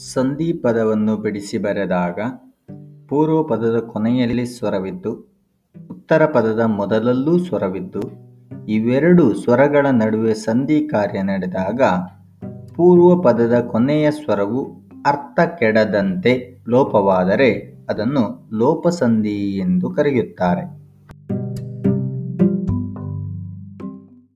ಸಂಧಿ ಪದವನ್ನು ಬಿಡಿಸಿ ಬರೆದಾಗ ಪೂರ್ವ ಪದದ ಕೊನೆಯಲ್ಲಿ ಸ್ವರವಿದ್ದು, ಉತ್ತರ ಪದದ ಮೊದಲಲ್ಲೂ ಸ್ವರವಿದ್ದು, ಇವೆರಡು ಸ್ವರಗಳ ನಡುವೆ ಸಂಧಿ ಕಾರ್ಯ ನಡೆದಾಗ ಪೂರ್ವ ಪದದ ಕೊನೆಯ ಸ್ವರವು ಅರ್ಥ ಕೆಡದಂತೆ ಲೋಪವಾದರೆ ಅದನ್ನು ಲೋಪಸಂಧಿ ಎಂದು ಕರೆಯುತ್ತಾರೆ.